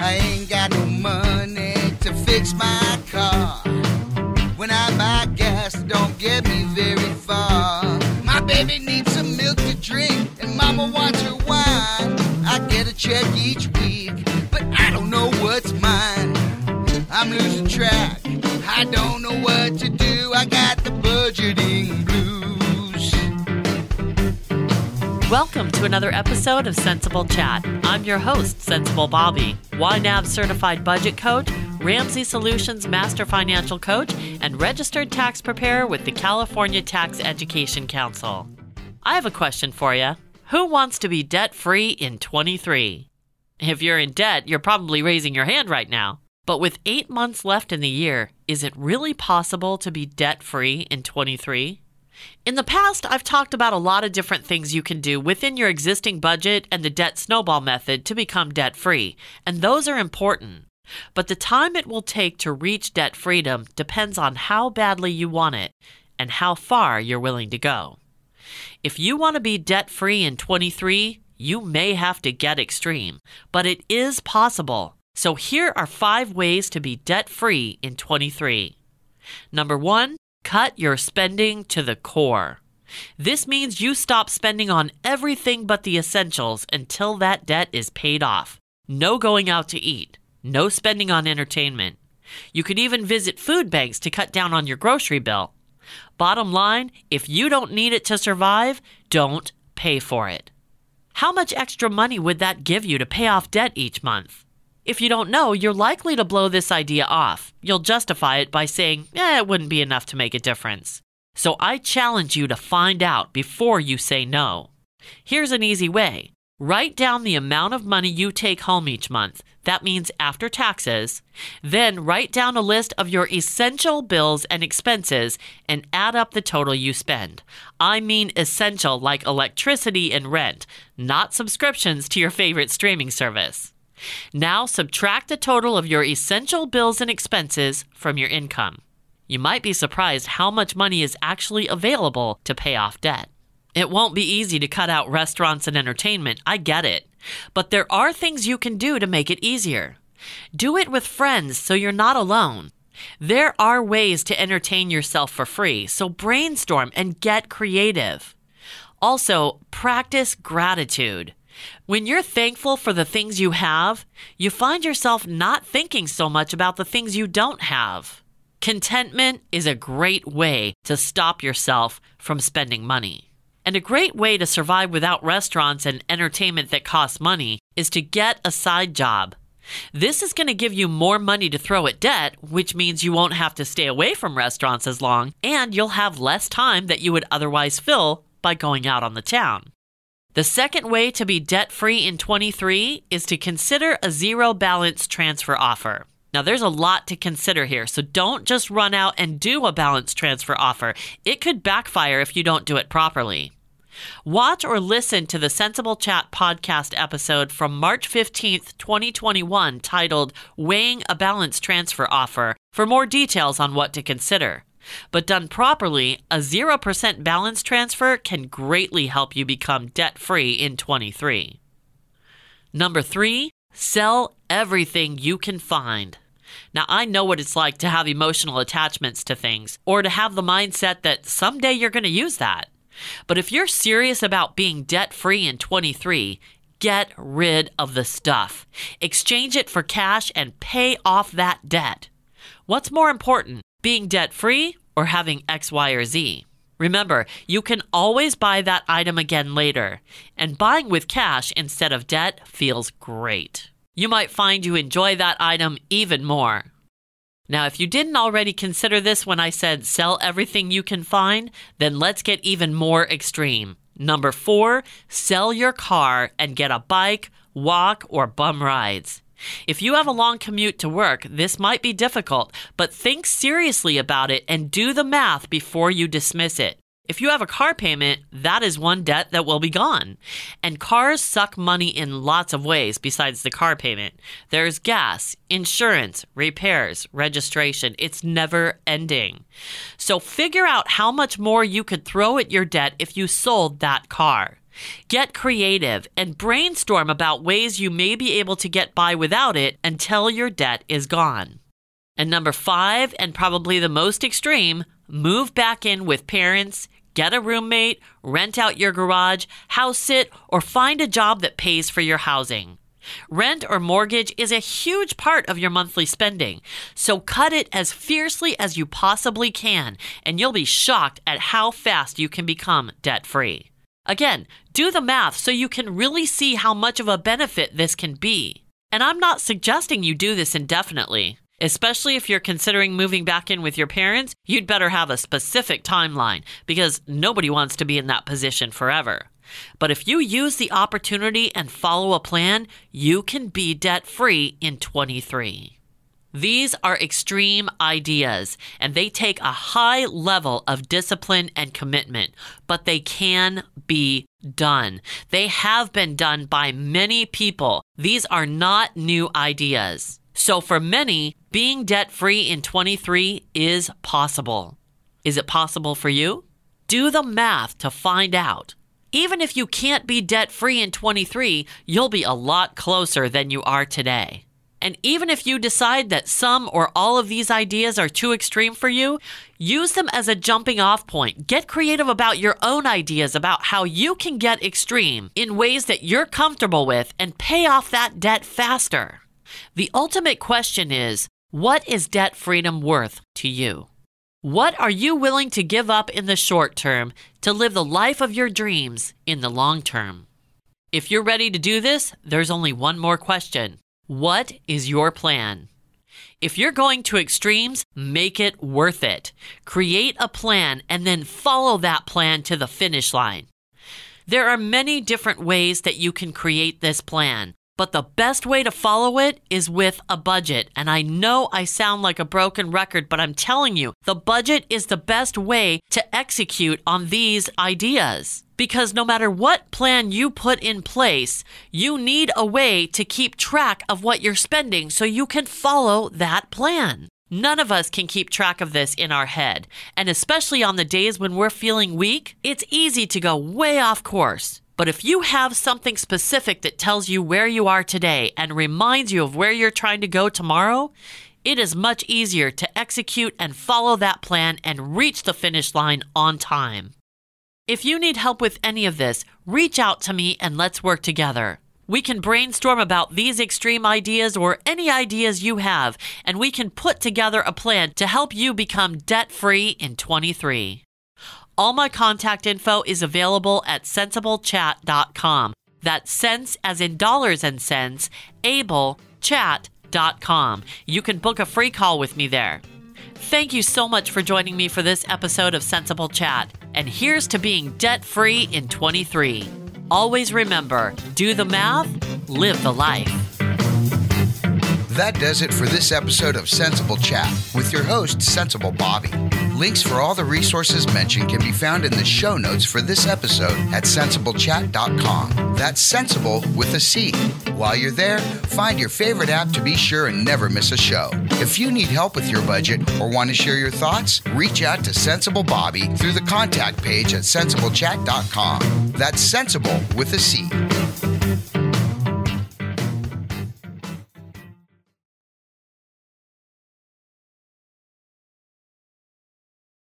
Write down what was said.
I ain't got no money to fix my car. When I buy gas, it don't get me very far. My baby needs some milk to drink, and mama wants her wine. I get a check each week, but I don't know what's mine. I'm losing track. I don't know what to do. I got Welcome to another episode of Centsable Chat. I'm your host, Centsable Bobby, YNAB certified budget coach, Ramsey Solutions master financial coach, and registered tax preparer with the California Tax Education Council. I have a question for you. Who wants to be debt free in 23? If you're in debt, you're probably raising your hand right now. But with eight months left in the year, is it really possible to be debt free in 23? In the past, I've talked about a lot of different things you can do within your existing budget and the debt snowball method to become debt free, and those are important. But the time it will take to reach debt freedom depends on how badly you want it and how far you're willing to go. If you want to be debt free in 23, you may have to get extreme, but it is possible. So here are five ways to be debt free in 23. Number one, cut your spending to the core. This means you stop spending on everything but the essentials until that debt is paid off. No going out to eat, no spending on entertainment. You could even visit food banks to cut down on your grocery bill. Bottom line, if you don't need it to survive, don't pay for it. How much extra money would that give you to pay off debt each month? If you don't know, you're likely to blow this idea off. You'll justify it by saying, eh, it wouldn't be enough to make a difference. So I challenge you to find out before you say no. Here's an easy way write down the amount of money you take home each month. That means after taxes. Then write down a list of your essential bills and expenses and add up the total you spend. I mean essential like electricity and rent, not subscriptions to your favorite streaming service. Now subtract the total of your essential bills and expenses from your income. You might be surprised how much money is actually available to pay off debt. It won't be easy to cut out restaurants and entertainment, I get it. But there are things you can do to make it easier. Do it with friends so you're not alone. There are ways to entertain yourself for free, so brainstorm and get creative. Also, practice gratitude. When you're thankful for the things you have, you find yourself not thinking so much about the things you don't have. Contentment is a great way to stop yourself from spending money. And a great way to survive without restaurants and entertainment that costs money is to get a side job. This is going to give you more money to throw at debt, which means you won't have to stay away from restaurants as long, and you'll have less time that you would otherwise fill by going out on the town. The second way to be debt free in 23 is to consider a zero balance transfer offer. Now, there's a lot to consider here, so don't just run out and do a balance transfer offer. It could backfire if you don't do it properly. Watch or listen to the Centsable Chat podcast episode from March 15th, 2021, titled Weighing a Balance Transfer Offer, for more details on what to consider. But done properly, a 0% balance transfer can greatly help you become debt free in 23. Number three, sell everything you can find. Now, I know what it's like to have emotional attachments to things or to have the mindset that someday you're going to use that. But if you're serious about being debt free in 23, get rid of the stuff. Exchange it for cash and pay off that debt. What's more important, being debt free or having X, Y, or Z? Remember, you can always buy that item again later, and buying with cash instead of debt feels great. You might find you enjoy that item even more. Now, if you didn't already consider this when I said sell everything you can find, then let's get even more extreme. Number four, sell your car and get a bike, walk, or bum rides. If you have a long commute to work, this might be difficult, but think seriously about it and do the math before you dismiss it. If you have a car payment, that is one debt that will be gone. And cars suck money in lots of ways besides the car payment. There's gas, insurance, repairs, registration. It's never ending. So figure out how much more you could throw at your debt if you sold that car. Get creative and brainstorm about ways you may be able to get by without it until your debt is gone. And number five, and probably the most extreme, move back in with parents, get a roommate, rent out your garage, house sit, or find a job that pays for your housing. Rent or mortgage is a huge part of your monthly spending, so cut it as fiercely as you possibly can, and you'll be shocked at how fast you can become debt free. Again, do the math so you can really see how much of a benefit this can be. And I'm not suggesting you do this indefinitely. Especially if you're considering moving back in with your parents, you'd better have a specific timeline because nobody wants to be in that position forever. But if you use the opportunity and follow a plan, you can be debt free in 23. These are extreme ideas, and they take a high level of discipline and commitment, but they can be done. They have been done by many people. These are not new ideas. So, for many, being debt free in 23 is possible. Is it possible for you? Do the math to find out. Even if you can't be debt free in 23, you'll be a lot closer than you are today. And even if you decide that some or all of these ideas are too extreme for you, use them as a jumping off point. Get creative about your own ideas about how you can get extreme in ways that you're comfortable with and pay off that debt faster. The ultimate question is what is debt freedom worth to you? What are you willing to give up in the short term to live the life of your dreams in the long term? If you're ready to do this, there's only one more question What is your plan? If you're going to extremes, make it worth it. Create a plan and then follow that plan to the finish line. There are many different ways that you can create this plan. But the best way to follow it is with a budget. And I know I sound like a broken record, but I'm telling you, the budget is the best way to execute on these ideas. Because no matter what plan you put in place, you need a way to keep track of what you're spending so you can follow that plan. None of us can keep track of this in our head. And especially on the days when we're feeling weak, it's easy to go way off course. But if you have something specific that tells you where you are today and reminds you of where you're trying to go tomorrow, it is much easier to execute and follow that plan and reach the finish line on time. If you need help with any of this, reach out to me and let's work together. We can brainstorm about these extreme ideas or any ideas you have, and we can put together a plan to help you become debt free in 23. All my contact info is available at centsablechat.com. That's cents as in dollars and cents, able chat.com. You can book a free call with me there. Thank you so much for joining me for this episode of Centsable Chat. And here's to being debt free in 23. Always remember do the math, live the life. That does it for this episode of Centsable Chat with your host, Centsable Bobby. Links for all the resources mentioned can be found in the show notes for this episode at centsablechat.com. That's centsable with a C. While you're there, find your favorite app to be sure and never miss a show. If you need help with your budget or want to share your thoughts, reach out to Centsable Bobby through the contact page at centsablechat.com. That's centsable with a C.